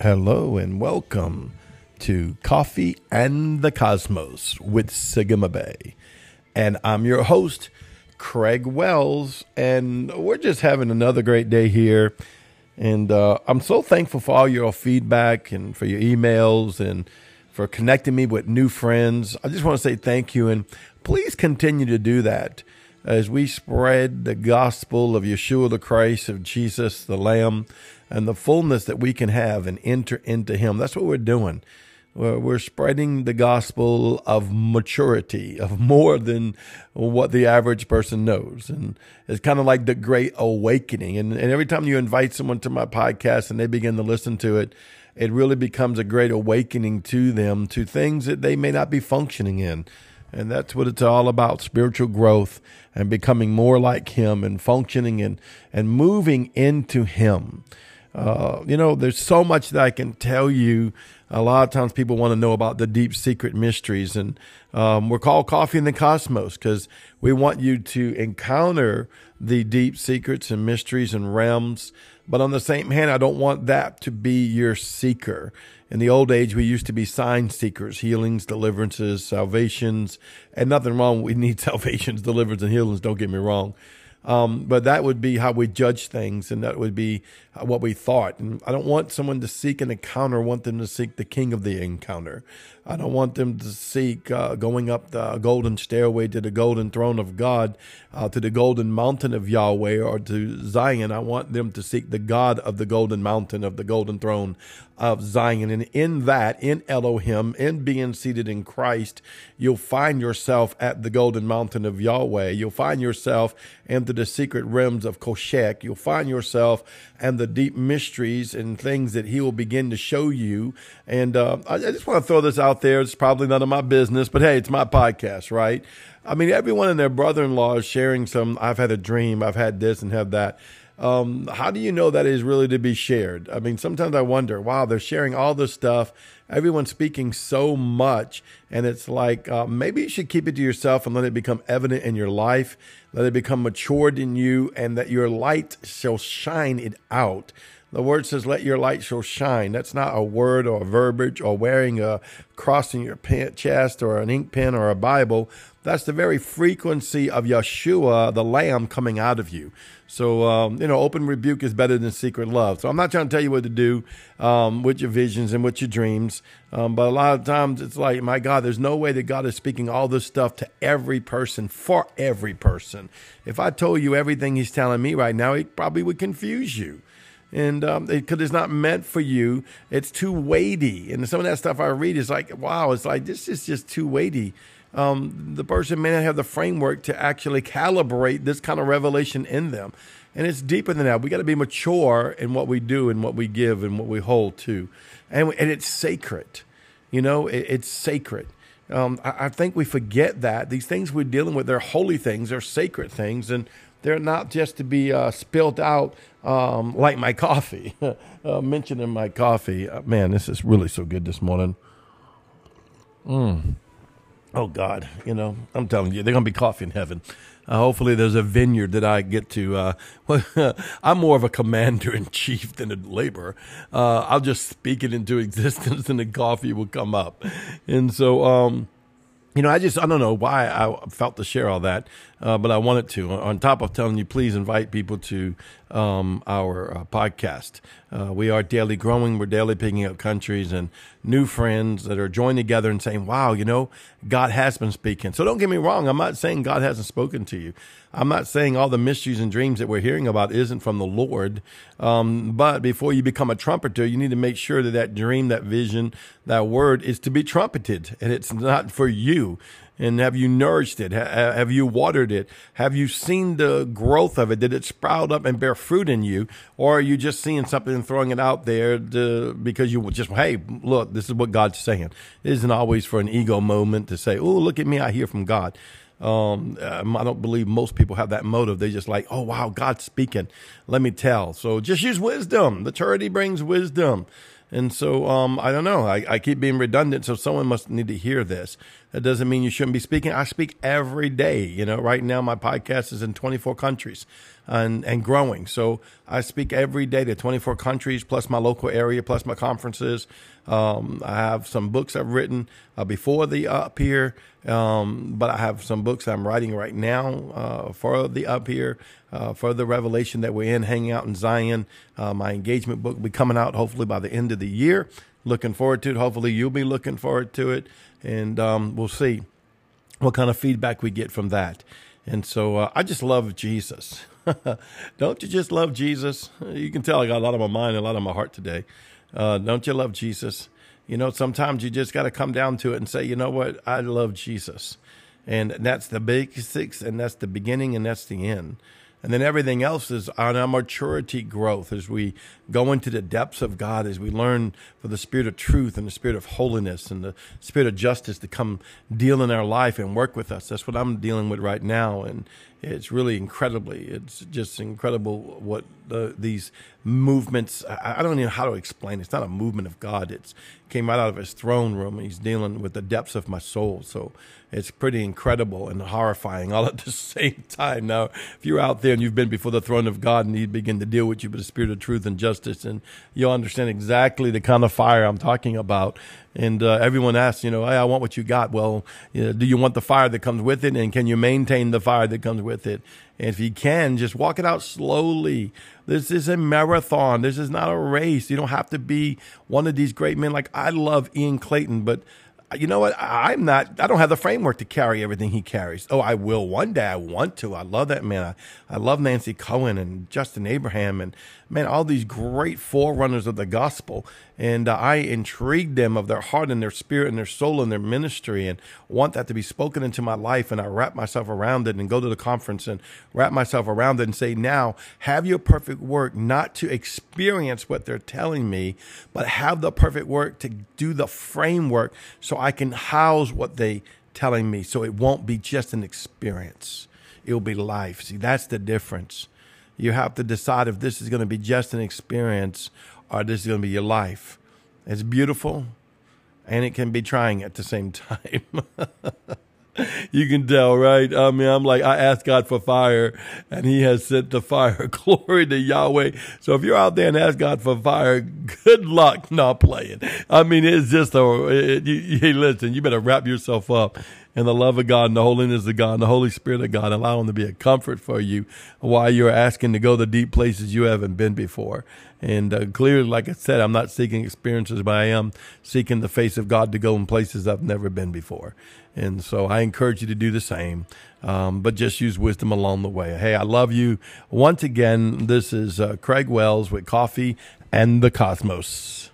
Hello and welcome to Coffee and the Cosmos with Sigma Bay. And I'm your host, Craig Wells, and we're just having another great day here. And uh, I'm so thankful for all your feedback and for your emails and for connecting me with new friends. I just want to say thank you and please continue to do that as we spread the gospel of Yeshua the Christ, of Jesus the Lamb, and the fullness that we can have and enter into Him. That's what we're doing. We're spreading the gospel of maturity, of more than what the average person knows. And it's kind of like the great awakening. And, and every time you invite someone to my podcast and they begin to listen to it, it really becomes a great awakening to them to things that they may not be functioning in. And that's what it's all about spiritual growth and becoming more like Him and functioning and, and moving into Him. Uh, you know, there's so much that I can tell you. A lot of times people want to know about the deep secret mysteries, and um, we're called Coffee in the Cosmos because we want you to encounter the deep secrets and mysteries and realms. But on the same hand, I don't want that to be your seeker. In the old age, we used to be sign seekers, healings, deliverances, salvations, and nothing wrong. We need salvations, deliverance, and healings. Don't get me wrong. Um, but that would be how we judge things, and that would be what we thought. And I don't want someone to seek an encounter. I want them to seek the king of the encounter. I don't want them to seek uh, going up the golden stairway to the golden throne of God, uh, to the golden mountain of Yahweh, or to Zion. I want them to seek the God of the golden mountain, of the golden throne of Zion. And in that, in Elohim, in being seated in Christ, you'll find yourself at the golden mountain of Yahweh. You'll find yourself into the secret realms of Koshek. You'll find yourself and the deep mysteries and things that he will begin to show you. And uh, I, I just want to throw this out there. It's probably none of my business, but hey, it's my podcast, right? I mean, everyone and their brother in law is sharing some, I've had a dream, I've had this and have that. Um, how do you know that is really to be shared? I mean, sometimes I wonder, wow, they're sharing all this stuff. Everyone's speaking so much. And it's like, uh, maybe you should keep it to yourself and let it become evident in your life. Let it become matured in you and that your light shall shine it out. The word says, let your light so shine. That's not a word or a verbiage or wearing a cross in your chest or an ink pen or a Bible. That's the very frequency of Yeshua, the Lamb, coming out of you. So, um, you know, open rebuke is better than secret love. So I'm not trying to tell you what to do um, with your visions and with your dreams. Um, but a lot of times it's like, my God, there's no way that God is speaking all this stuff to every person, for every person. If I told you everything He's telling me right now, it probably would confuse you and um, because it, it's not meant for you. It's too weighty, and some of that stuff I read is like, wow, it's like this is just too weighty um, the person may not have the framework to actually calibrate this kind of revelation in them. And it's deeper than that. We got to be mature in what we do and what we give and what we hold to. And, and it's sacred. You know, it, it's sacred. Um, I, I, think we forget that these things we're dealing with, they're holy things, they're sacred things, and they're not just to be uh, spilt out um, like my coffee. uh, mentioning my coffee, uh, man, this is really so good this morning. Mm. Oh God, you know, I'm telling you, they're gonna be coffee in heaven. Uh, hopefully, there's a vineyard that I get to. Uh, I'm more of a commander in chief than a laborer. Uh, I'll just speak it into existence, and the coffee will come up. And so, um, you know, I just I don't know why I felt to share all that, uh, but I wanted to. On top of telling you, please invite people to um, our uh, podcast. Uh, we are daily growing. We're daily picking up countries and new friends that are joined together and saying, wow, you know, God has been speaking. So don't get me wrong. I'm not saying God hasn't spoken to you. I'm not saying all the mysteries and dreams that we're hearing about isn't from the Lord. Um, but before you become a trumpeter, you need to make sure that that dream, that vision, that word is to be trumpeted and it's not for you. And have you nourished it? Have you watered it? Have you seen the growth of it? Did it sprout up and bear fruit in you? Or are you just seeing something and throwing it out there to, because you just, hey, look, this is what God's saying. It isn't always for an ego moment to say, oh, look at me, I hear from God. Um, I don't believe most people have that motive. They're just like, oh, wow, God's speaking. Let me tell. So just use wisdom. The charity brings wisdom. And so um, I don't know. I, I, keep being redundant, so someone must need to hear this. That doesn't mean you shouldn't be speaking. I speak every day. You know, right now my podcast is in 24 countries and, and growing. So I speak every day to 24 countries, plus my local area, plus my conferences. Um, I have some books I've written uh, before the up here, um, but I have some books I'm writing right now uh, for the up here, uh, for the revelation that we're in, hanging out in Zion. Uh, my engagement book will be coming out hopefully by the end of the year. Looking forward to it. Hopefully you'll be looking forward to it, and um, we'll see what kind of feedback we get from that. And so uh, I just love Jesus. don't you just love Jesus? You can tell I got a lot on my mind a lot on my heart today. Uh, don't you love Jesus? You know, sometimes you just got to come down to it and say, you know what? I love Jesus. And that's the basics, and that's the beginning, and that's the end. And then everything else is on our maturity growth as we go into the depths of God, as we learn for the spirit of truth and the spirit of holiness and the spirit of justice to come deal in our life and work with us. That's what I'm dealing with right now. And it's really incredibly, it's just incredible what the, these movements, I, I don't even know how to explain it. It's not a movement of God. It's came right out of his throne room and he's dealing with the depths of my soul. So it's pretty incredible and horrifying all at the same time. Now, if you're out there and you've been before the throne of God and He begin to deal with you with the spirit of truth and justice, and you'll understand exactly the kind of fire I'm talking about. And uh, everyone asks, you know, hey, I want what you got. Well, you know, do you want the fire that comes with it? And can you maintain the fire that comes with it? And if you can, just walk it out slowly. This is a marathon. This is not a race. You don't have to be one of these great men. Like I love Ian Clayton, but you know what? I'm not, I don't have the framework to carry everything he carries. Oh, I will one day. I want to. I love that man. I, I love Nancy Coen and Justin Abraham and man, all these great forerunners of the gospel. And uh, I intrigue them of their heart and their spirit and their soul and their ministry and want that to be spoken into my life. And I wrap myself around it and go to the conference and wrap myself around it and say, now have your perfect work, not to experience what they're telling me, but have the perfect work to do the framework so I can house what they telling me. So it won't be just an experience. It will be life. See, that's the difference. You have to decide if this is going to be just an experience or this is going to be your life. It's beautiful and it can be trying at the same time. you can tell, right? I mean, I'm like, I asked God for fire and he has sent the fire. Glory to Yahweh. So if you're out there and ask God for fire, good luck not playing. I mean, it's just a, it, you, hey, listen, you better wrap yourself up in the love of God and the holiness of God and the Holy Spirit of God. Allow him to be a comfort for you while you're asking to go to deep places you haven't been before. And uh, clearly, like I said, I'm not seeking experiences, but I am seeking the face of God to go in places I've never been before. And so I encourage you to do the same, um, but just use wisdom along the way. Hey, I love you. Once again, this is uh, Craig Wells with Coffee and the Cosmos.